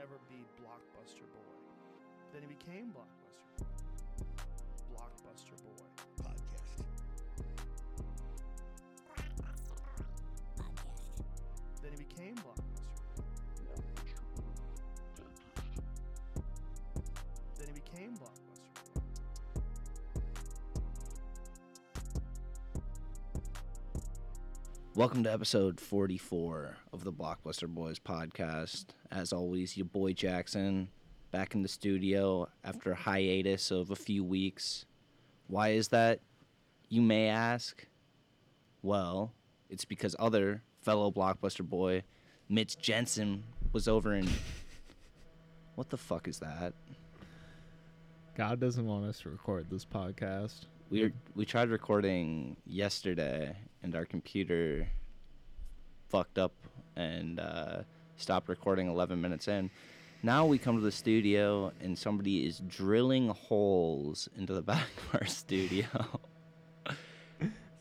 never be Blockbuster Boy. Then he became Blockbuster Boy. Blockbuster Boy. podcast. Then he became Blockbuster Welcome to episode 44 of the Blockbuster Boys podcast. As always, your boy Jackson back in the studio after a hiatus of a few weeks. Why is that? You may ask. Well, it's because other fellow Blockbuster boy, Mitch Jensen, was over in. What the fuck is that? God doesn't want us to record this podcast. We we tried recording yesterday, and our computer fucked up and uh, stopped recording 11 minutes in. Now we come to the studio, and somebody is drilling holes into the back of our studio.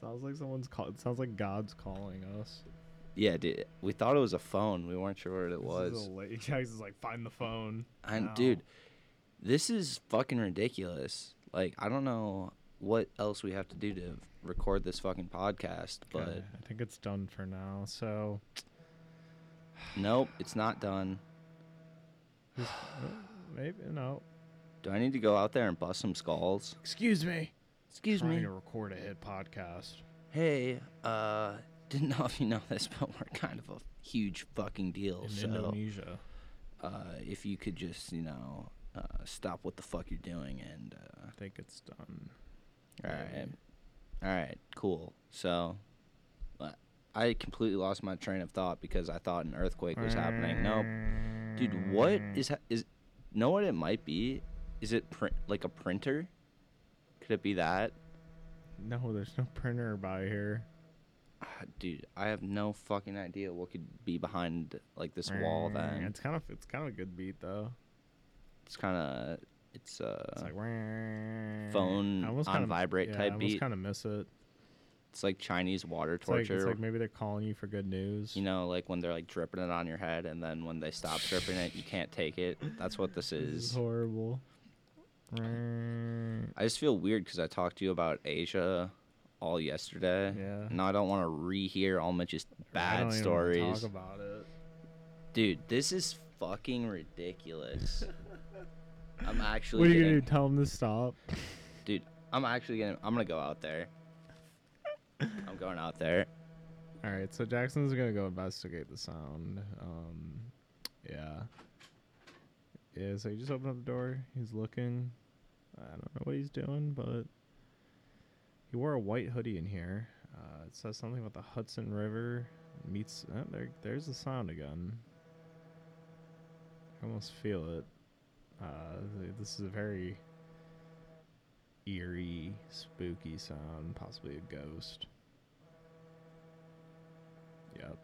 Sounds like someone's call. It sounds like God's calling us. yeah, dude, we thought it was a phone. We weren't sure what it This is was. a late. Jackson's like, find the phone. And now." dude, this is fucking ridiculous. Like, I don't know what else we have to do to record this fucking podcast, but Okay, I think it's done for now. So nope, it's not done. uh, maybe no. Do I need to go out there and bust some skulls? Excuse me. Excuse me. Trying me. to record a hit podcast. Hey, uh, didn't know if you know this, but we're kind of a huge fucking deal. In so, Indonesia. uh, if you could just, you know, uh, stop what the fuck you're doing and, uh, I think it's done. All right, all right, cool. So, uh, I completely lost my train of thought because I thought an earthquake was happening. Nope, dude, what is ha- is? Know what it might be? Is it print like a printer? Could it be that? No, there's no printer by here. Ah, Dude, I have no fucking idea what could be behind like this wall. Then it's kind of it's kind of a good beat though. it's kind of it's uh It's like phone on kinda- vibrate yeah, type I almost beat. kind of miss it. it's like Chinese water It's like, torture. it's like maybe they're calling you for good news. you know, like when they're like dripping it on your head, and then when they stop dripping it, you can't take it. That's what this This is is. horrible. I just feel weird because I talked to you about Asia all yesterday. Yeah. Now I don't want to rehear all Mitch's bad don't even wanna stories. Talk about it. Dude, this is fucking ridiculous. I'm actually. What are you getting- gonna do? Tell them to stop? Dude, I'm actually gonna. I'm gonna go out there. I'm going out there. All right, so Jackson's gonna go investigate the sound. Um, yeah, yeah. So he just opened up the door. He's looking. I don't know what he's doing, but he wore a white hoodie in here. Uh, it says something about the Hudson River meets. Oh, there, there's the sound again. I almost feel it. Uh, this is a very eerie, spooky sound, possibly a ghost. Yep.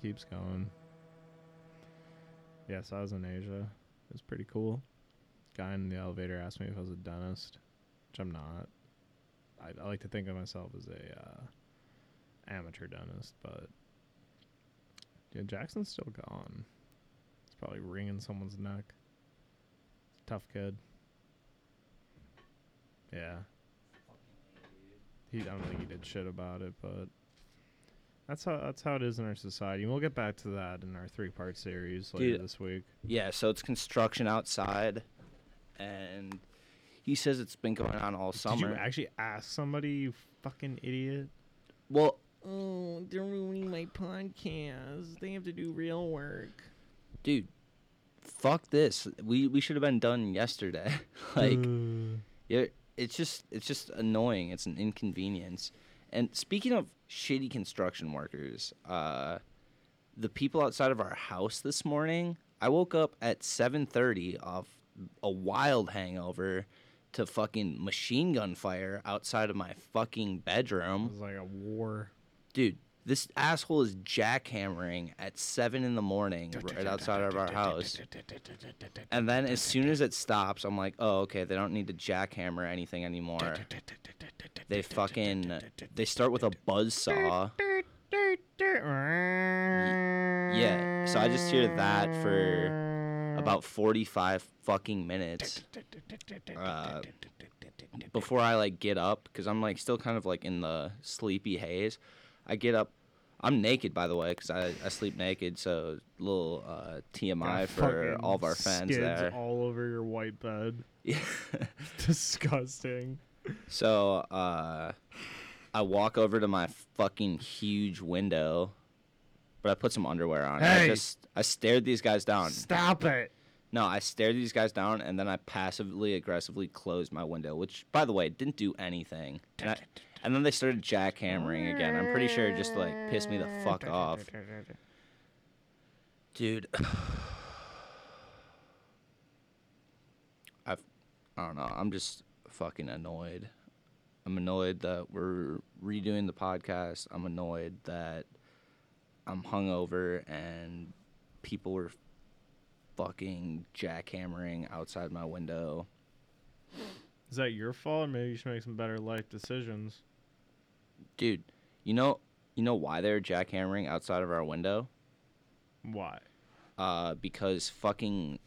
Keeps going. Yes, I was in Asia. It was pretty cool. Guy in the elevator asked me if I was a dentist, which I'm not. I, I like to think of myself as a uh, amateur dentist, but yeah, Jackson's still gone. He's probably wringing someone's neck. Tough kid. Yeah. He, I don't think he did shit about it, but that's how that's how it is in our society. And we'll get back to that in our three part series later Dude, this week. Yeah, so it's construction outside, and he says it's been going on all summer. Did you actually ask somebody, you fucking idiot? well, Oh, they're ruining my podcast. They have to do real work. dude, fuck this. We we should have been done yesterday. like, Uh, yeah, it's just it's just annoying. It's an inconvenience. And speaking of shitty construction workers, uh, the people outside of our house this morning, I woke up at 7:30 off a wild hangover to fucking machine gun fire outside of my fucking bedroom. it was like a war. Dude, this asshole is jackhammering at 7 in the morning right outside of our house. And then as soon as it stops, I'm like, oh, okay, they don't need to jackhammer anything anymore. They fucking, they start with a buzz saw. Yeah, so I just hear that for about 45 fucking minutes uh, before I like get up because I'm like still kind of like in the sleepy haze. I get up. I'm naked, by the way, because I, I sleep naked. So little uh, TMI for all of our fans there. all over your white bed. Yeah. Disgusting. so uh, I walk over to my fucking huge window, but I put some underwear on. I Hey! just I stared these guys down. Stop it. No, I stared these guys down and then I passively aggressively closed my window, which by the way didn't do anything. And, I- and then they started jackhammering again. I'm pretty sure it just like pissed me the fuck off. Dude. I've I don't know. I'm just fucking annoyed. I'm annoyed that we're redoing the podcast. I'm annoyed that I'm hungover and people were fucking jackhammering outside my window. Is that your fault? Maybe you should make some better life decisions. Dude, you know you know why they're jackhammering outside of our window? Why? Uh because fucking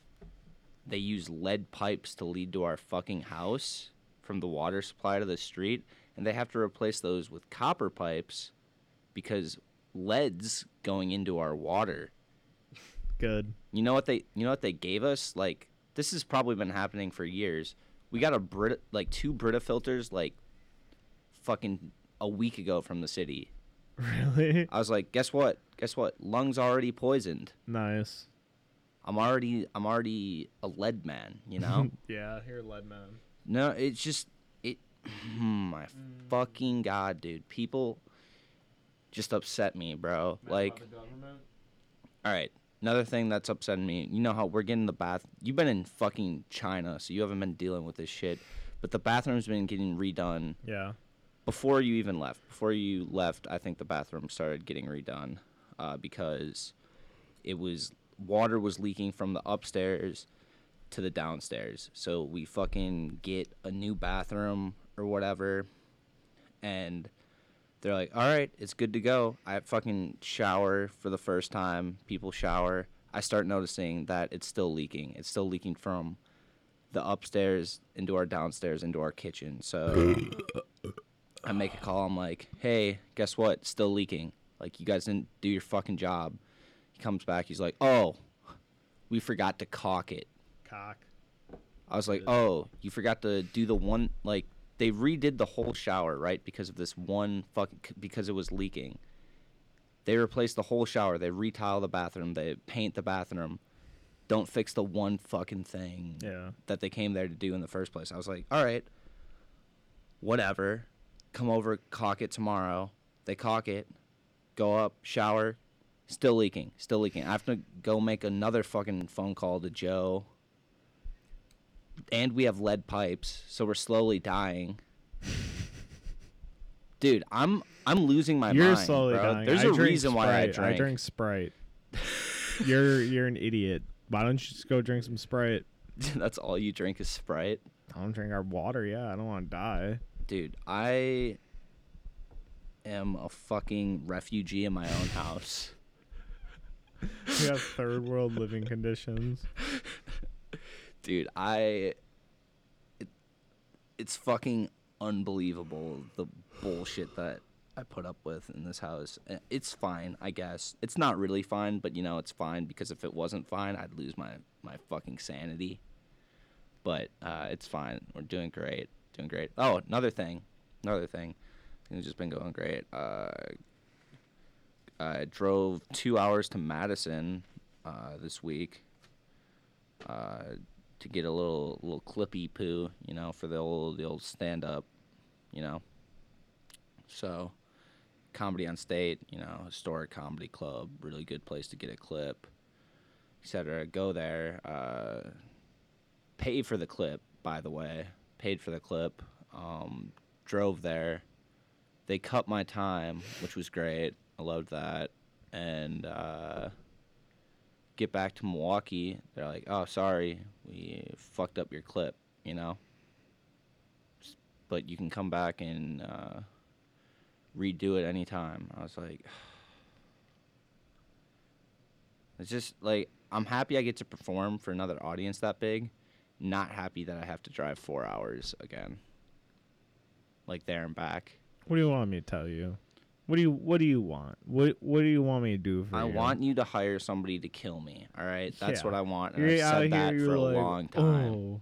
they use lead pipes to lead to our fucking house from the water supply to the street and they have to replace those with copper pipes because lead's going into our water. Good. You know what they you know what they gave us? Like this has probably been happening for years. We got a Brita like two Brita filters like fucking a week ago from the city. Really? I was like, guess what? Guess what? Lungs already poisoned. Nice. I'm already I'm already a lead man, you know? yeah, you're a lead man. no, it's just it my mm. fucking god, dude. People just upset me, bro. Like all right, another thing that's upsetting me. You know how we're getting the bath. You've been in fucking China, so you haven't been dealing with this shit. But the bathroom's been getting redone Yeah. Before you even left. Before you left, I think the bathroom started getting redone uh, because it was water was leaking from the upstairs to the downstairs. So we fucking get a new bathroom or whatever, and they're like, "All right, it's good to go." I fucking shower for the first time. People shower. I start noticing that it's still leaking. It's still leaking from the upstairs into our downstairs into our kitchen. So I make a call. I'm like, "Hey, guess what? Still leaking. Like you guys didn't do your fucking job." He comes back. He's like, "Oh, we forgot to caulk it." Cock. I was like, "Oh, you forgot to do the one like they redid the whole shower, right? Because of this one fucking because it was leaking. They replaced the whole shower. They retile the bathroom. They paint the bathroom. Don't fix the one fucking thing Yeah. that they came there to do in the first place. I was like, all right, whatever. Come over, caulk it tomorrow. They caulk it, go up, shower, still leaking, still leaking. I have to go make another fucking phone call to Joe. And we have lead pipes, so we're slowly dying. Dude, I'm I'm losing my You're mind. slowly bro. dying. There's I a drink reason why I Sprite. drink. I drink Sprite. you're you're an idiot. Why don't you just go drink some Sprite? That's all you drink is Sprite. I don't drink our water. Yeah, I don't want to die. Dude, I am a fucking refugee in my own house. We have third world living conditions. Dude, I it, it's fucking unbelievable the bullshit that I put up with in this house. Uh, It's fine, I guess. It's not really fine, but you know, it's fine because if it wasn't fine, I'd lose my my fucking sanity. But uh, it's fine. We're doing great. Doing great. Oh, another thing. Another thing. It's just been going great. Uh, I drove two hours to Madison uh, this week uh, to get a little little clippy poo, you know, for the old the old stand up, you know. So, comedy on state, you know, historic comedy club, really good place to get a clip, etc. Go there. Uh, pay for the clip, by the way. Paid for the clip. Um, drove there. They cut my time, which was great. I loved that. And uh, get back to Milwaukee, they're like, "Oh, sorry, we fucked up your clip," you know. But you can come back and uh, redo it anytime. I was like, it's just like I'm happy I get to perform for another audience that big. Not happy that I have to drive four hours again. Like there and back. What do you want me to tell you? What do you What do you want? What What do you want me to do for you? I you? want you to hire somebody to kill me. All right, that's Yeah. what I want, and You're I've out said here, that you're for a long time. Oh,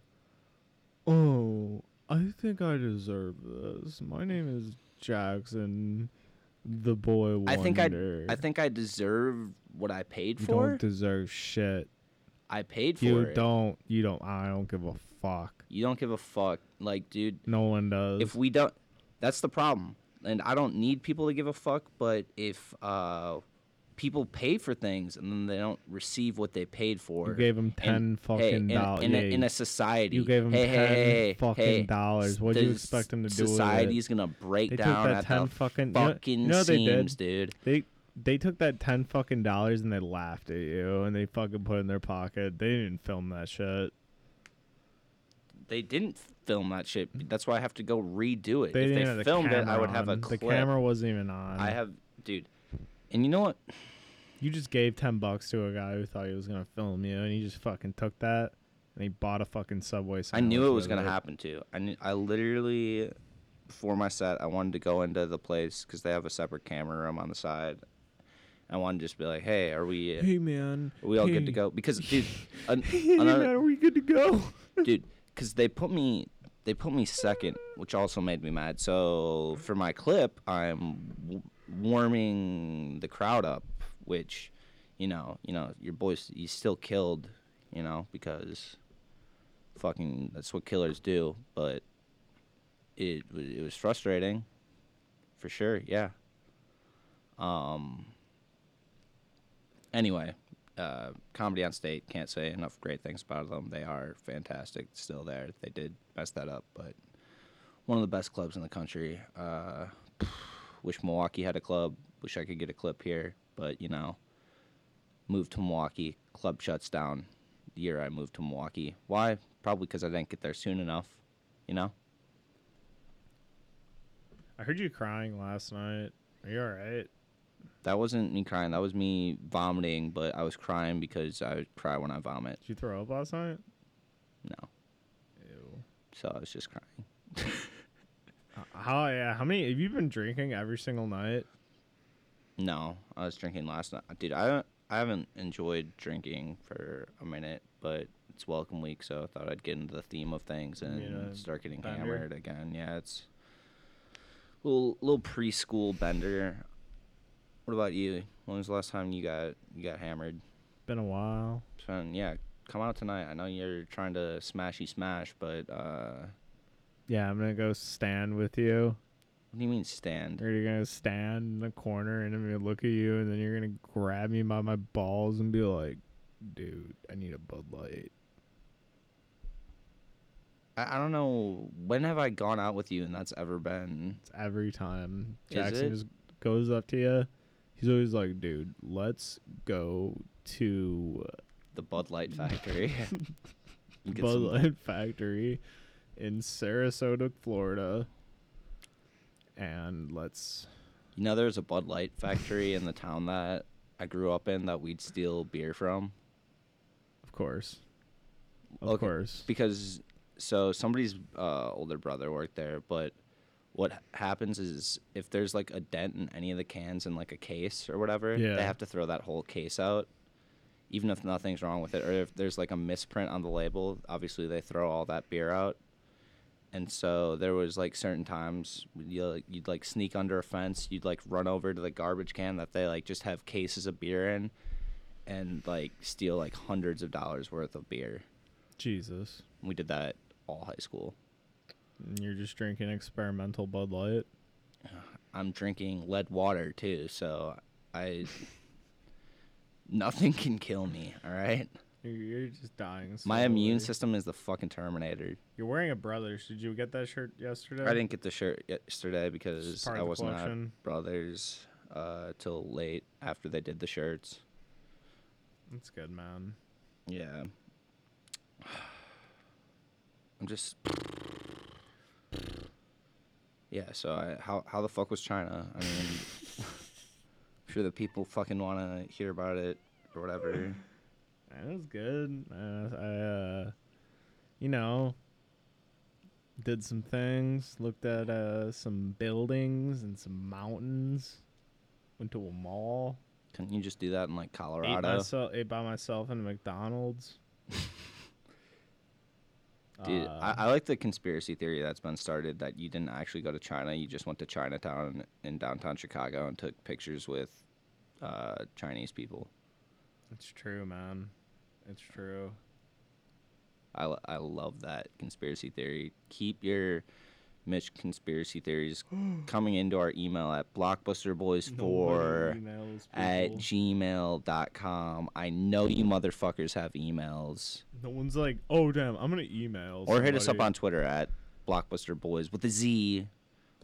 oh, I think I deserve this. My name is Jackson, the boy wonder. I think I, I think I deserve what I paid for. you for. don't deserve shit. I paid for You it. don't. You don't. I don't give a fuck. You don't give a fuck, like, dude. No one does. if we don't that's the problem and i don't need people to give a fuck but if uh people pay for things and then they don't receive what they paid for you gave him ten and- fucking in, dollars. in, a, in a society you gave him hey, ten hey, hey, fucking hey, dollars. What do you expect him to do with it? society's gonna break They took down that at 10 the fucking- you know- you know what they did? seams dude They they took that ten fucking dollars and they laughed at you and they fucking put it in their pocket. They didn't film that shit. they didn't film that shit that's why i have to go redo it They if didn't they have the filmed it i would have a on. clip The camera wasn't even on. i have dude and you know what You just gave ten bucks to a guy who thought he was gonna film you, and he just fucking took that and he bought a fucking subway. I knew it was gonna happen too. I knew, I literally before my set, I wanted to go into the place because they have a separate camera room on the side. I wanted to just be like, "Hey, are we Hey man, are we all good to go?" Because dude, an, Hey another man, are we good to go? dude, because they put me they put me second, which also made me mad. So for my clip, I'm w- warming the crowd up, which you know, you know, your boys, you still killed, you know, because fucking that's what killers do. But it it was frustrating, for sure. Yeah. Um. Anyway, uh, comedy on state can't say enough great things about them. They are fantastic. Still there. They did mess that up, but one of the best clubs in the country. Uh, wish Milwaukee had a club. Wish I could get a clip here, but you know, moved to Milwaukee. Club shuts down the year I moved to Milwaukee. Why? Probably because I didn't get there soon enough. You know. I heard you crying last night. Are you alright? That wasn't me crying. That was me vomiting, but I was crying because I cry when I vomit. Did you throw up last night? No, Ew. so I was just crying. How yeah? How many have you been drinking every single night? No, I was drinking last night, dude. I I haven't enjoyed drinking for a minute, but it's welcome week, so I thought I'd get into the theme of things and a start getting bender? hammered again. Yeah, it's a little little preschool bender. What about you? When was the last time you got you got hammered? Been a while. Yeah, come out tonight. I know you're trying to smashy smash, but uh, Yeah, I'm gonna go stand with you. what do you mean stand? Or you're gonna stand in the corner and I'm gonna look at you and then you're gonna grab me by my balls and be like, dude, I need a Bud Light. I, I don't know. When have I gone out with you and that's ever been? It's every time. Jackson just goes up to you. He's always like, dude, let's go to The Bud Light Factory. Bud Light Factory in Sarasota, Florida. And let's You know, there's a Bud Light factory in the town that I grew up in that we'd steal beer from. of course. Of Okay, course. Because so somebody's uh, older brother worked there, but what happens is if there's like a dent in any of the cans in like a case or whatever, Yeah. they have to throw that whole case out, even if nothing's wrong with it. Or if there's like a misprint on the label, obviously they throw all that beer out. And so there was like certain times you like, you'd like sneak under a fence, you'd like run over to the garbage can that they like just have cases of beer in, and like steal like hundreds of dollars worth of beer. Jesus. We did that all high school. And you're just drinking experimental Bud Light. I'm drinking lead water too, so I nothing can kill me, all right? You're, you're just dying. My immune system is the fucking Terminator. You're wearing a Brothers. Did you get that shirt yesterday? I didn't get the shirt yesterday because I the wasn't at. Brothers uh, till late after they did the shirts. That's good, man. Yeah. I'm just Yeah, so I, how how the fuck was China? I mean I'm sure the people fucking want to hear about it or whatever. It was good. Uh, I, uh, you know, did some things. Looked at uh some buildings and some mountains. Went to a mall. Couldn't you just do that in like Ate, Colorado? myself, ate by myself in McDonald's. Dude, Uh, I, I like the conspiracy theory that's been started that you didn't actually go to China. You just went to Chinatown in downtown Chicago and took pictures with uh, Chinese people. it's true, man. It's true. I, I love that conspiracy theory. Keep your Mitch conspiracy theories coming into our email at blockbusterboys4 Emails, at gmail.com. I know you motherfuckers have emails. no one's like, oh damn, I'm gonna email. Or hit us up on Twitter at Blockbuster Boys with a Z.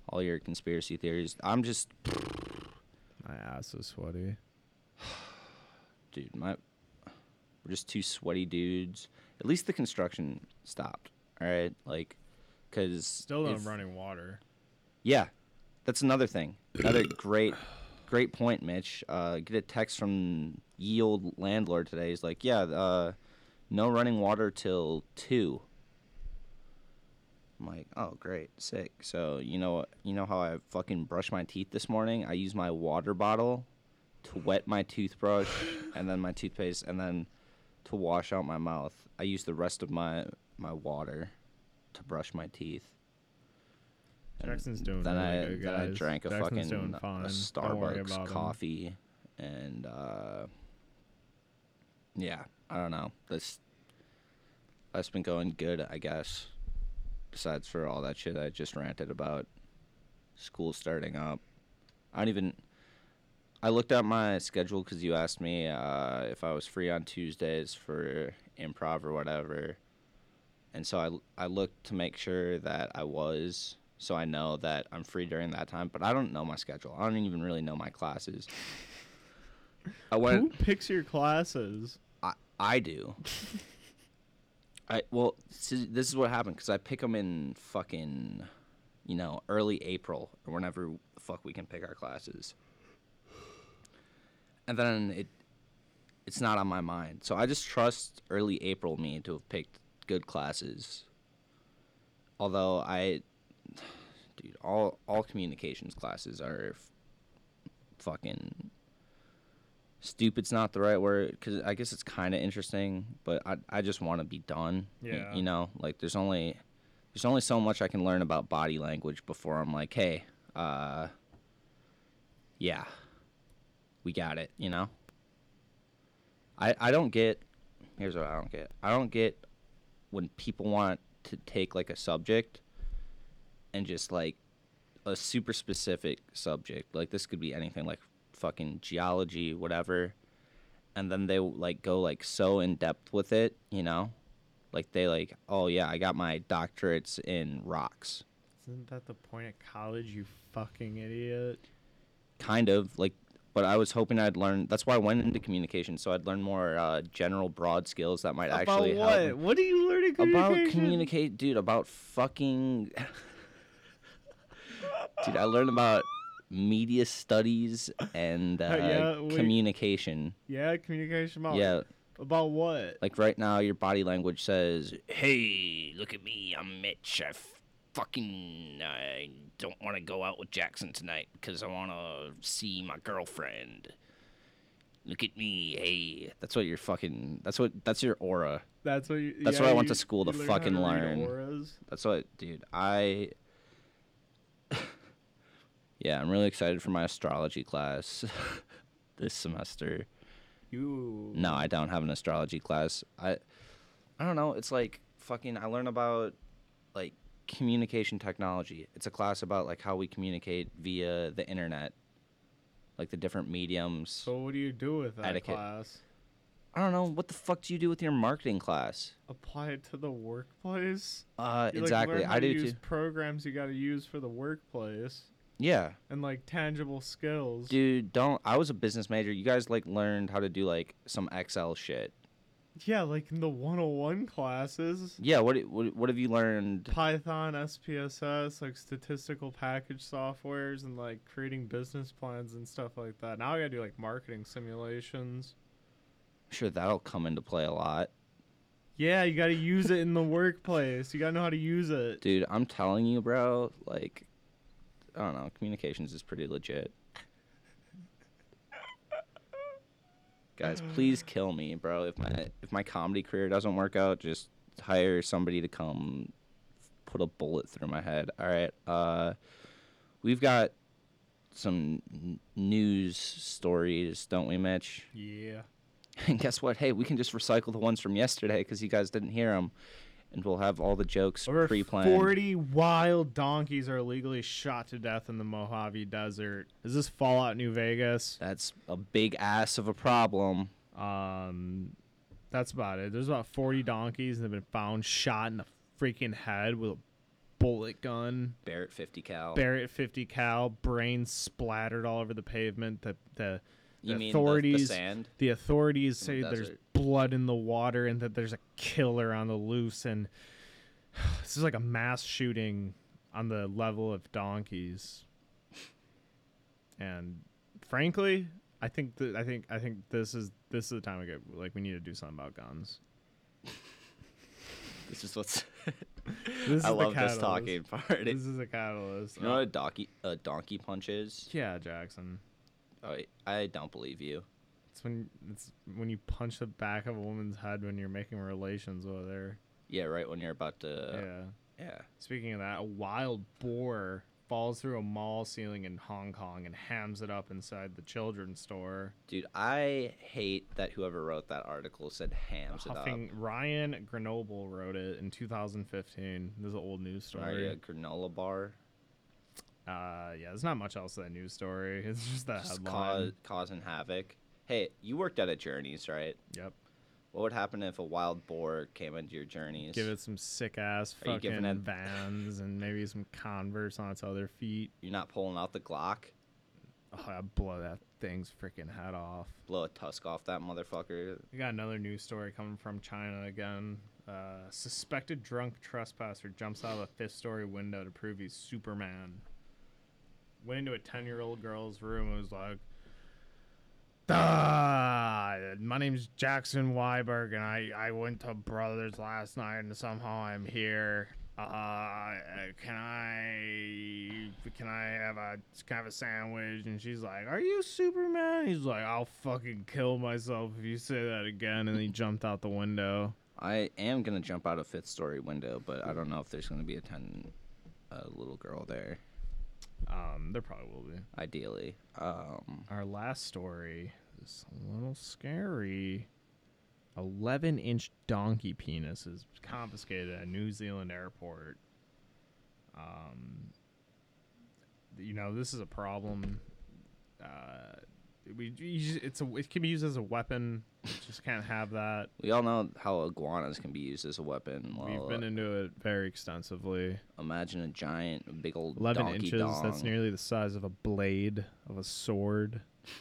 All your conspiracy theories. I'm just, My ass is sweaty. dude, my, we're just two sweaty dudes. At least the construction stopped. All right, like, cause Still don't if- have running water. Yeah, that's another thing. Another great, great point, Mitch. Uh, get a text from ye old landlord today. He's like, yeah, uh, no running water till two. I'm like, oh great, sick. So you know, you know how I fucking brush my teeth this morning? I use my water bottle to wet my toothbrush, and then my toothpaste, and then to wash out my mouth. I use the rest of my my water to brush my teeth. And Jackson's doing then really I good, then I guys. drank a Jackson's fucking doing a. Don't worry Starbucks about him. coffee, and uh, yeah, I don't know. This that's been going good, I guess. Besides for all that shit I just ranted about, school starting up. I don't even. I looked at my schedule because you asked me uh, if I was free on Tuesdays for improv or whatever, and so I I looked to make sure that I was, so I know that I'm free during that time. But I don't know my schedule. I don't even really know my classes. I went. Who picks your classes? I, I do. I well, this is, this is what happened because I pick them in fucking, you know, early April or whenever the fuck we can pick our classes, and then it, it's not on my mind. So I just trust early April me to have picked good classes. Although I, dude, all all communications classes are f- fucking stupid's not the right word because I guess it's kind of interesting, but I I just want to be done. y- Yeah. You know, like there's only there's only so much I can learn about body language before I'm like, hey, uh, yeah, we got it. You know. I I don't get. Here's what I don't get. I don't get when people want to take like a subject and just like a super specific subject. Like this could be anything like fucking geology, whatever. And then they like go like so in depth with it, you know? Like they like, oh yeah, I got my doctorates in rocks. Isn't that the point of college, you fucking idiot? Kind of like but I was hoping I'd learn that's why I went into communication, so I'd learn more uh, general broad skills that might actually About help what? What are you learning? about communication? communicate dude about fucking dude i learned about media studies and uh, Yeah, communication Yeah, communication about. yeah About what? like right now your body language says hey look at me i'm mitch i fucking i don't want to go out with jackson tonight because i want to see my girlfriend look at me hey that's what your fucking that's what that's your aura That's what you. That's yeah, what I went you- to school to learn fucking read learn. That's what, dude. I. yeah, I'm really excited for my astrology class this semester. You. No, I don't have an astrology class. I. I don't know. It's like fucking. I learn about like communication technology. It's a class about like how we communicate via the internet, like the different mediums. So what do you do with that Etiquette. class? I don't know. What the fuck do you do with your marketing class? Apply it to the workplace. Uh, You, like, exactly. I do use too. Programs you got to use for the workplace Yeah. and like tangible skills. Dude, don't. I was a business major. You guys like learned how to do like some Excel shit. Yeah, like in the 101 classes. Yeah. What what what have you learned? Python, SPSS, like statistical package softwares, and like creating business plans and stuff like that. Now I gotta do like marketing simulations. sure that'll come into play a lot. Yeah, you got to use it in the workplace. You got to know how to use it. Dude, I'm telling you, bro, like I don't know, communications is pretty legit. Guys, please kill me, bro. If my if my comedy career doesn't work out, just hire somebody to come put a bullet through my head. All right. Uh we've got some news stories, don't we, Mitch? Yeah. And guess what? Hey, we can just recycle the ones from yesterday because you guys didn't hear them, and we'll have all the jokes Over pre-planned. 40 wild donkeys are illegally shot to death in the Mojave Desert. Is this Fallout New Vegas? That's a big ass of a problem. Um, that's about it. There's about 40 donkeys and they've been found shot in the freaking head with a bullet gun. Barrett 50 cal. Barrett 50 cal, brains splattered all over the pavement. The the, you the mean the- the, authorities sand? the authorities say the there's. Blood in the water and that there's a killer on the loose and this is like a mass shooting on the level of donkeys and frankly i think that i think i think this is this is the time we get like we need to do something about guns This is what's. this is I love this talking part. this is a catalyst you know what a donkey a donkey punch is? yeah jackson Oh, I don't believe you. It's when it's when you punch the back of a woman's head when you're making relations with her Yeah, right when you're about to. yeah yeah. Speaking of that, a wild boar falls through a mall ceiling in Hong Kong and hams it up inside the children's store. Dude, I hate that whoever wrote that article said hams it up. Ryan Grenoble wrote it in 2015. This is an old news Sorry, story. a granola bar. Uh, yeah, there's not much else to that news story. It's just that headline. cause, causing havoc. Hey, you worked at a Journeys, right? Yep. What would happen if a wild boar came into your Journeys? Give it some sick ass Are you giving fucking it- vans and maybe some Converse on its other feet. You're not pulling out the Glock. Oh, I'd blow that thing's freaking head off. Blow a tusk off that motherfucker. We got another news story coming from China again. Uh, suspected drunk trespasser jumps out of a fifth story window to prove he's Superman. Went into a 10 year old girl's room and was like, Ah, my name's Jackson Weiberg, and I, I went to Brothers last night, and somehow I'm here. Uh, can I can I have a can I have a sandwich? And she's like, "Are you Superman?" He's like, "I'll fucking kill myself if you say that again." And he jumped out the window. I am gonna jump out a fifth story window, but I don't know if there's gonna be a ten, a little girl there. Um, there probably will be. Ideally, um, Our last story is a little scary. 11 inch donkey penis is confiscated at a New Zealand airport. Um, you know, this is a problem. Uh, we, it's a, it can be used as a weapon. Just can't have that. we all know how iguanas can be used as a weapon. Well, We've been into it very extensively. imagine a giant, big old 11 donkey inches, that's nearly the size of a blade of a sword. You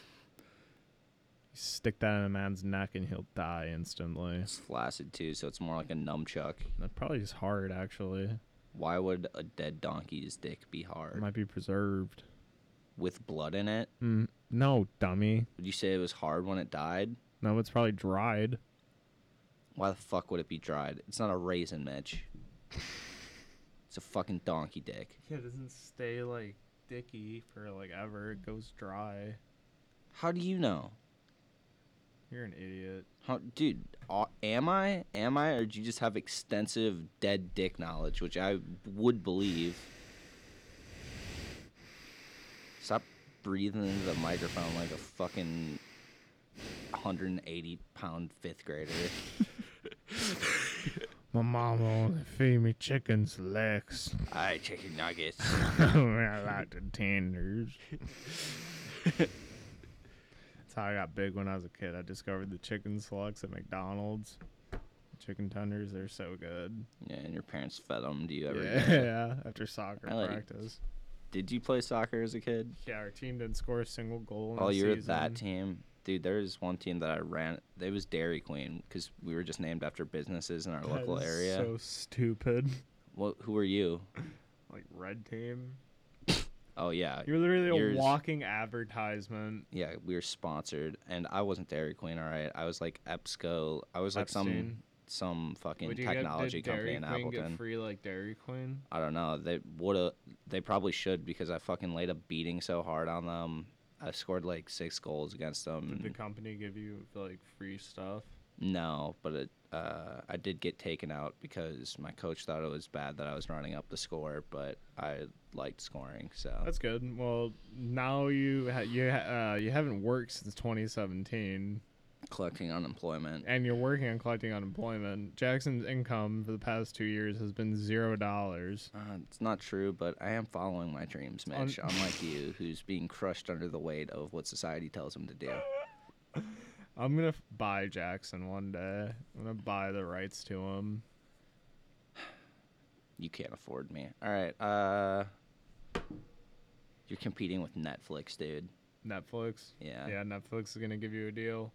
stick that in a man's neck and he'll die instantly. It's flaccid too, so it's more like a nunchuck. That probably is hard, actually. Why would a dead donkey's dick be hard? It might be preserved. With blood in it? Mm, no, dummy. Would you say it was hard when it died? No, it's probably dried. Why the fuck would it be dried? It's not a raisin, Mitch. It's a fucking donkey dick. Yeah, it doesn't stay like dicky for like ever. It goes dry. How do you know? You're an idiot. How, dude, uh, am I? Am I? Or do you just have extensive dead dick knowledge, which I would believe? Stop breathing into the microphone like a fucking 180 pound fifth grader. My mom only feed me chicken's legs. I chicken nuggets. I like the tenders. That's how I got big when I was a kid. I discovered the chicken slugs at McDonald's. Chicken tenders, they're so good. yeah, and your parents fed them. Do you ever? Yeah, yeah, after soccer like- practice. Did you play soccer as a kid? Yeah, our team didn't score a single goal. In Oh, you're season. that team, dude. There's one team that I ran. It was Dairy Queen because we were just named after businesses in our That local area. So stupid. What? Who were you? Like red team. Oh yeah, You're literally Yours- a walking advertisement. yeah. We were sponsored, and I wasn't Dairy Queen. All right, I was like EBSCO. I was like Epstein. some fucking Would you get- technology company in Queen Appleton. Get free like Dairy Queen. I don't know. They would have. They probably should because I fucking laid a beating so hard on them. I scored like six goals against them. Did the company give you like free stuff? no, but it, uh, I did get taken out because my coach thought it was bad that I was running up the score, but I liked scoring. So That's good. Well, now you ha- you ha- uh, you haven't worked since 2017, collecting unemployment. and you're working on collecting unemployment. Jackson's income for the past two years has been zero dollars. Uh, it's not true, but I am following my dreams, Mitch, Un- unlike you, who's being crushed under the weight of what society tells him to do. I'm gonna f- buy Jackson one day. I'm gonna buy the rights to him. You can't afford me. All right. Uh, you're competing with Netflix, dude. Netflix. Yeah. Yeah, Netflix is gonna give you a deal.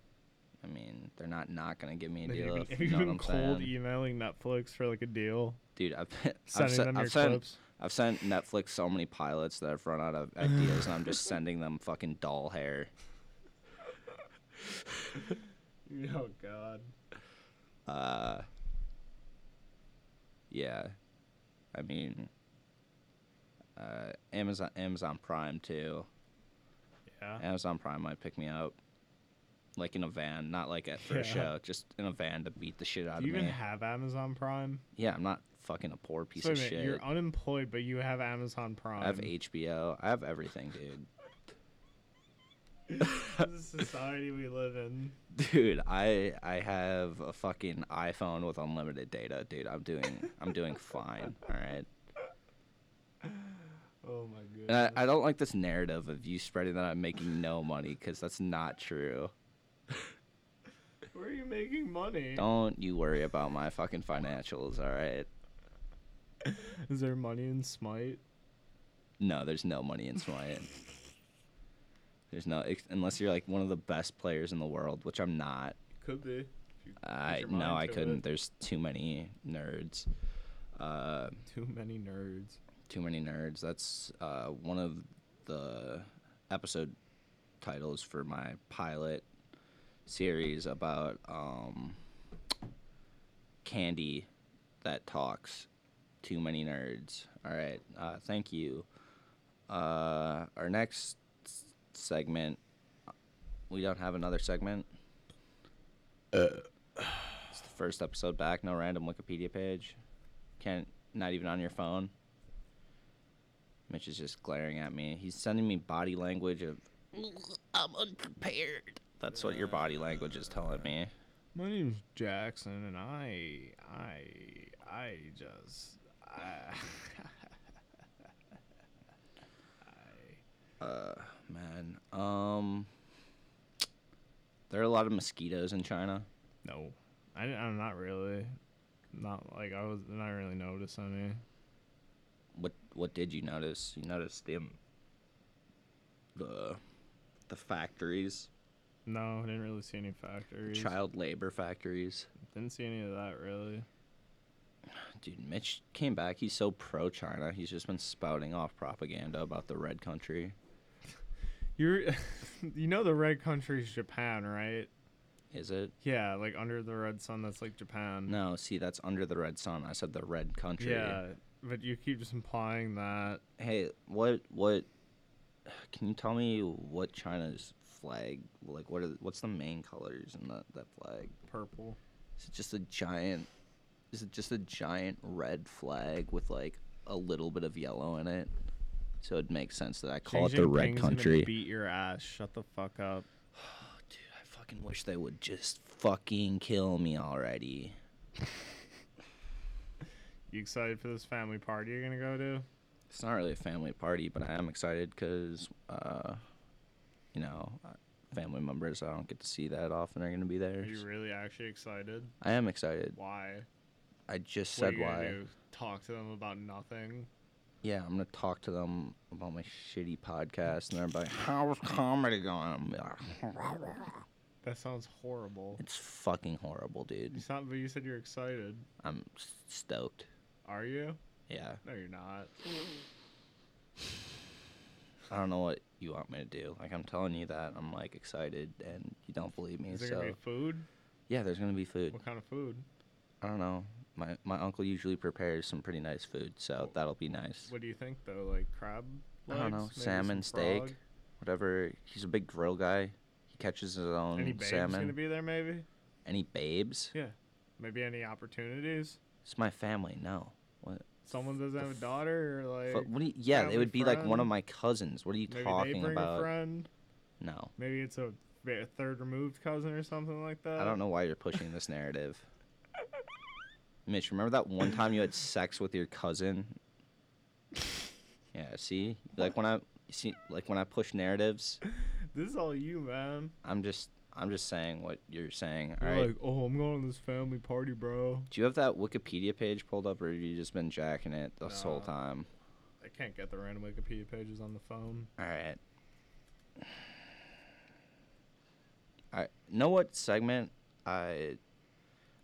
I mean, they're not not gonna give me a Have you deal. If have you you know been cold saying. emailing Netflix for like a deal? Dude, I've, I've, sent, I've, sent. I've sent Netflix so many pilots that I've run out of ideas, and I'm just sending them fucking doll hair. Oh God. Uh, yeah, I mean, uh, Amazon Amazon Prime too. Yeah. Amazon Prime might pick me up, like in a van, not like at for Yeah. a show, just in a van to beat the shit out Do you of even me. have Amazon Prime? yeah, I'm not fucking a poor piece So of minute, shit. You're unemployed, but you have Amazon Prime. I have HBO. I have everything, dude. This is the society we live in. Dude, I I have a fucking iPhone with unlimited data, dude. I'm doing I'm doing fine. All right. Oh my And god. I, I don't like this narrative of you spreading that I'm making no money because that's not true. Where are you making money? Don't you worry about my fucking financials, all right? Is there money in Smite? No, there's no money in Smite. There's no ex- unless you're like one of the best players in the world, which I'm not. Could be. if you put I no, I couldn't. it. There's too many nerds. Uh, Too many nerds. too many nerds. That's uh, one of the episode titles for my pilot series about um, candy that talks. Too many nerds. All right. Uh, thank you. Uh, our next segment. We don't have another segment. Uh. It's the first episode back. No random Wikipedia page. Can't. Not even on your phone. Mitch is just glaring at me. He's sending me body language of I'm unprepared. That's what your body language is telling me. My name's Jackson, and I, I, I just, I, I Uh, man. Um, there are a lot of mosquitoes in China. no, I, I'm not really, not like I was not really notice any. What What did you notice? You noticed the um, the the factories, No, I didn't really see any factories. child labor factories. Didn't see any of that really. Dude, Mitch came back. He's so pro China. He's just been spouting off propaganda about the red country. You're, you know, the red country's Japan, right? Is it? Yeah, like under the red sun, that's like Japan. No, see, that's under the red sun. I said the red country. Yeah, but you keep just implying that. Hey, what what? Can you tell me what China's flag like? What are the- what's the main colors in that that flag? Purple. Is it just a giant? Is it just a giant red flag with like a little bit of yellow in it? So it makes sense that I call Xi it the red country. Beat your ass. Shut the fuck up. Dude, I fucking wish they would just fucking kill me already. You excited for this family party you're gonna go to? It's not really a family party, but I am excited because, uh, you know, family members I don't get to see that often are going to be there. Are you really actually excited? I am excited. Why? I just what are said you why. do? Talk to them about nothing. Yeah, I'm gonna talk to them about my shitty podcast, and they're like, "How's comedy going?" I'm like, That sounds horrible. It's fucking horrible, dude. sound, but you said you're excited. I'm stoked. Are you? Yeah. No, you're not. I don't know what you want me to do. Like I'm telling you that I'm like excited, and you don't believe me. Is there so gonna be food? yeah, there's gonna be food. What kind of food? I don't know. My my uncle usually prepares some pretty nice food, so that'll be nice. What do you think though? Like crab? I don't know. Salmon, steak. frog? Whatever. He's a big grill guy. He catches his own Any babes salmon. gonna be there? Maybe. Any babes? Yeah. Maybe any opportunities? It's my family. No. Someone doesn't have a daughter, or like But what do you, yeah, it would be like one of my cousins. What are you maybe they talking bring about? a friend. No. Maybe it's a, a third removed cousin or something like that. I don't know why you're pushing this narrative. Mitch, remember that one time you had sex with your cousin? Yeah, see? Like when I see like when I push narratives, This is all you, man. I'm just I'm just saying what you're saying. All You're right. like, oh, I'm going to this family party, bro. Do you have that Wikipedia page pulled up or have you just been jacking it this whole time? I can't get the random Wikipedia pages on the phone. All right. I know what segment I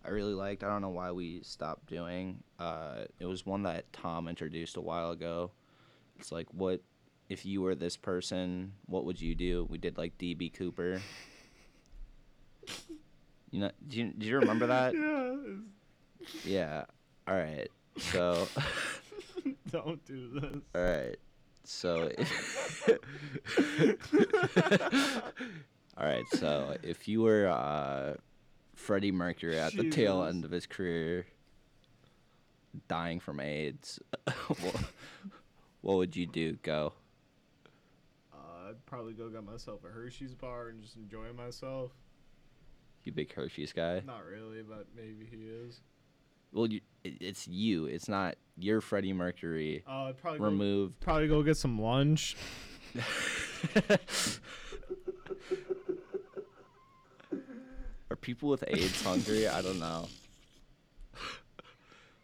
I really liked. I don't know why we stopped doing. Uh, it was one that Tom introduced a while ago. It's like, what if you were this person? What would you do? We did like DB Cooper. You know, do you, do you remember that? yeah. Yeah. All right. So. Don't do this. All right. So, all right. So, if you were uh, Freddie Mercury at the tail end of his career, dying from AIDS, what, what would you do? Go. Uh, I'd probably go get myself a Hershey's bar and just enjoy myself. You big Hershey's guy. Not really, but maybe he is. Well, you, it, it's you. It's not your Freddie Mercury. Uh, I'd probably go, probably go get some lunch. Are people with AIDS hungry? I don't know.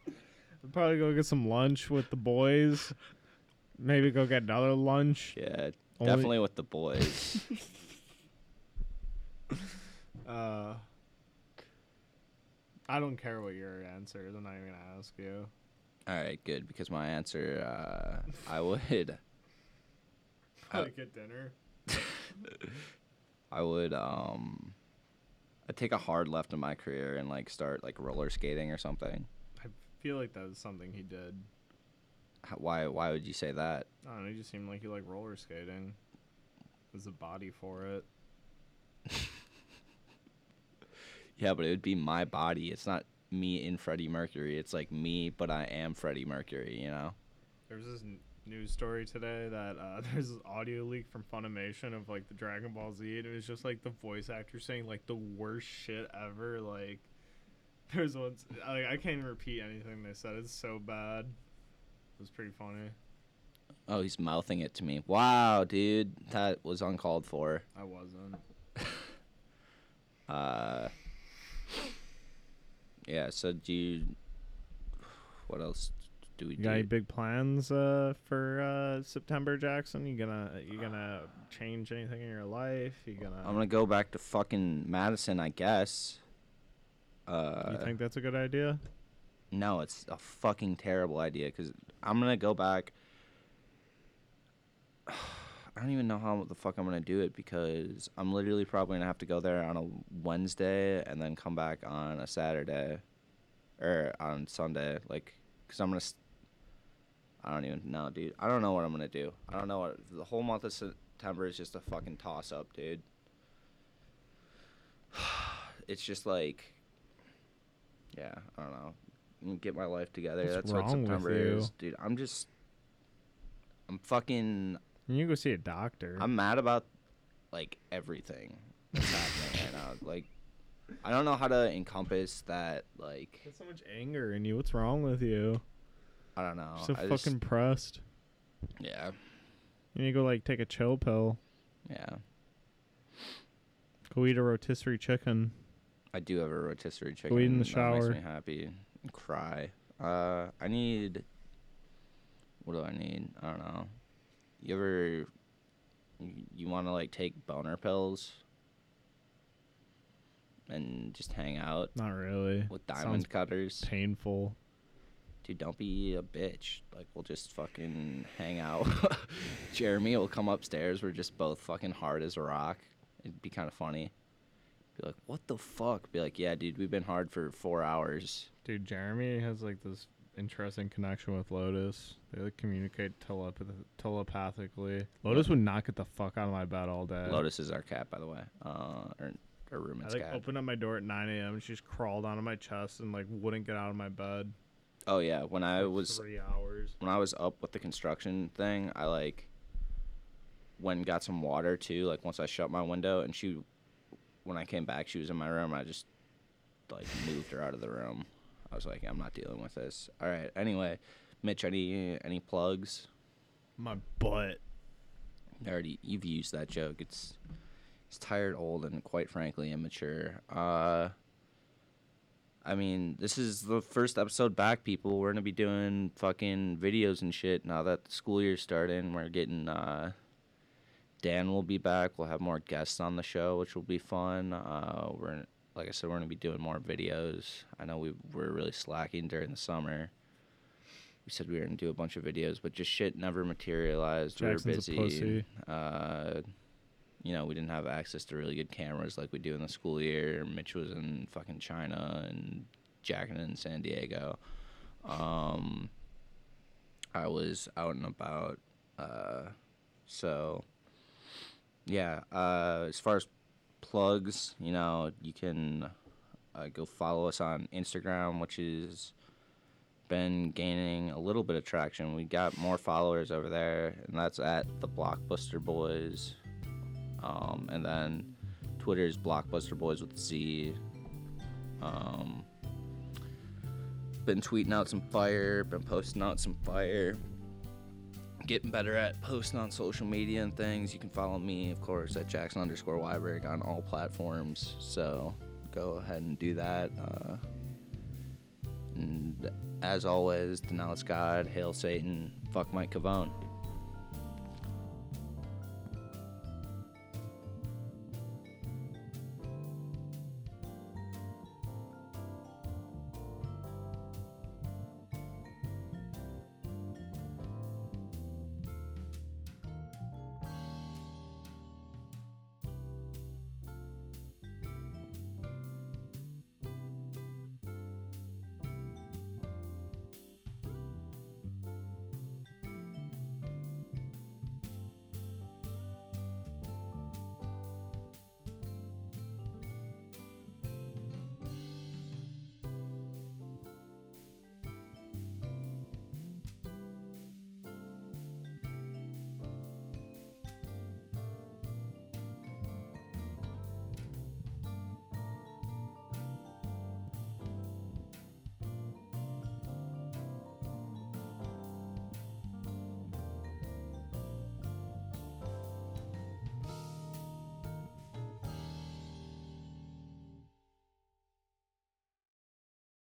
I'd probably go get some lunch with the boys. Maybe go get another lunch. Yeah, Only- definitely with the boys. Uh, I don't care what your answer is. I'm not even gonna ask you. All right, good. Because my answer, uh, I would, Probably get dinner. I would, um, I'd take a hard left in my career and like start like roller skating or something. I feel like that was something he did. H- Why? Why would you say that? I don't know. He just seemed like he liked roller skating. There's a body for it. Yeah, but it would be my body. It's not me in Freddie Mercury. It's like me, but I am Freddie Mercury. You know? There was this n- news story today that uh, there's this audio leak from Funimation of like the Dragon Ball Z, and it was just like the voice actor saying like the worst shit ever. Like, there's one like I can't even repeat anything they said. It's so bad. It was pretty funny. Oh, he's mouthing it to me. Wow, dude, that was uncalled for. I wasn't. Uh, yeah. So do you? What else do we You do? got any big plans uh, for uh, September, Jackson? You gonna you gonna change anything in your life? You gonna? I'm gonna go back to fucking Madison, I guess. Uh, you think that's a good idea? no, it's a fucking terrible idea because I'm gonna go back. I don't even know how the fuck I'm gonna do it because I'm literally probably gonna have to go there on a Wednesday and then come back on a Saturday, or on Sunday, like, cause I'm gonna. I don't even know, dude. I don't know what I'm gonna do. I don't know what the whole month of September is just a fucking toss up, dude. It's just like, yeah, I don't know. Get my life together. What's That's what September is, dude. I'm just, I'm fucking You can go see a doctor. I'm mad about like everything that's happening right now. Like, I don't know how to encompass that. Like, Got so much anger in you. What's wrong with you? I don't know. so I fucking just, pressed. yeah, You need to go like take a chill pill. yeah. Go eat a rotisserie chicken. I do have a rotisserie chicken. Go eat in the That shower. makes me happy. and Cry. Uh, I need. What do I need? I don't know. You ever? You, want to like take boner pills? And just hang out Not really. with Sounds diamond cutters. painful. dude, don't be a bitch. Like, we'll just fucking hang out. Jeremy will come upstairs. We're just both fucking hard as a rock. It'd be kind of funny. Be like, what the fuck? Be like, yeah, dude, we've been hard for four hours. Dude, Jeremy has like this interesting connection with Lotus. They like communicate telepath- telepathically. Lotus would not get the fuck out of my bed all day. Lotus is our cat, by the way. Uh, or our I like cat. opened up my door at 9 a.m. and she just crawled onto my chest and like wouldn't get out of my bed. Oh yeah, when I was three hours. when I was up with the construction thing, I like went and got some water too. Like once I shut my window, and she, when I came back, she was in my room. I just like moved her out of the room. I was like, I'm not dealing with this. All right. Anyway, Mitch, any any plugs? My butt. I already you've used that joke. It's it's tired, old, and quite frankly immature. Uh, I mean, this is the first episode back, people. We're gonna be doing fucking videos and shit now that the school year's starting. We're getting uh, Dan will be back. We'll have more guests on the show, which will be fun. Uh, we're like I said, we're gonna be doing more videos. I know we were really slacking during the summer. We said we were gonna do a bunch of videos, but just shit never materialized. Jackson's we were busy. pussy. Uh, you know, we didn't have access to really good cameras like we do in the school year. Mitch was in fucking China and Jack in San Diego. Um, I was out and about. Uh, so, yeah. Uh, as far as plugs, you know, you can uh, go follow us on Instagram, which has been gaining a little bit of traction. We got more followers over there, and that's at the Blockbuster Boys. Um, and then Twitter's Blockbuster Boys with Z. Um, been tweeting out some fire, been posting out some fire. Getting better at posting on social media and things. You can follow me, of course, at Jackson underscore Weiberg on all platforms. So go ahead and do that. Uh, and as always, denounce God, hail Satan, fuck Mike Cavone.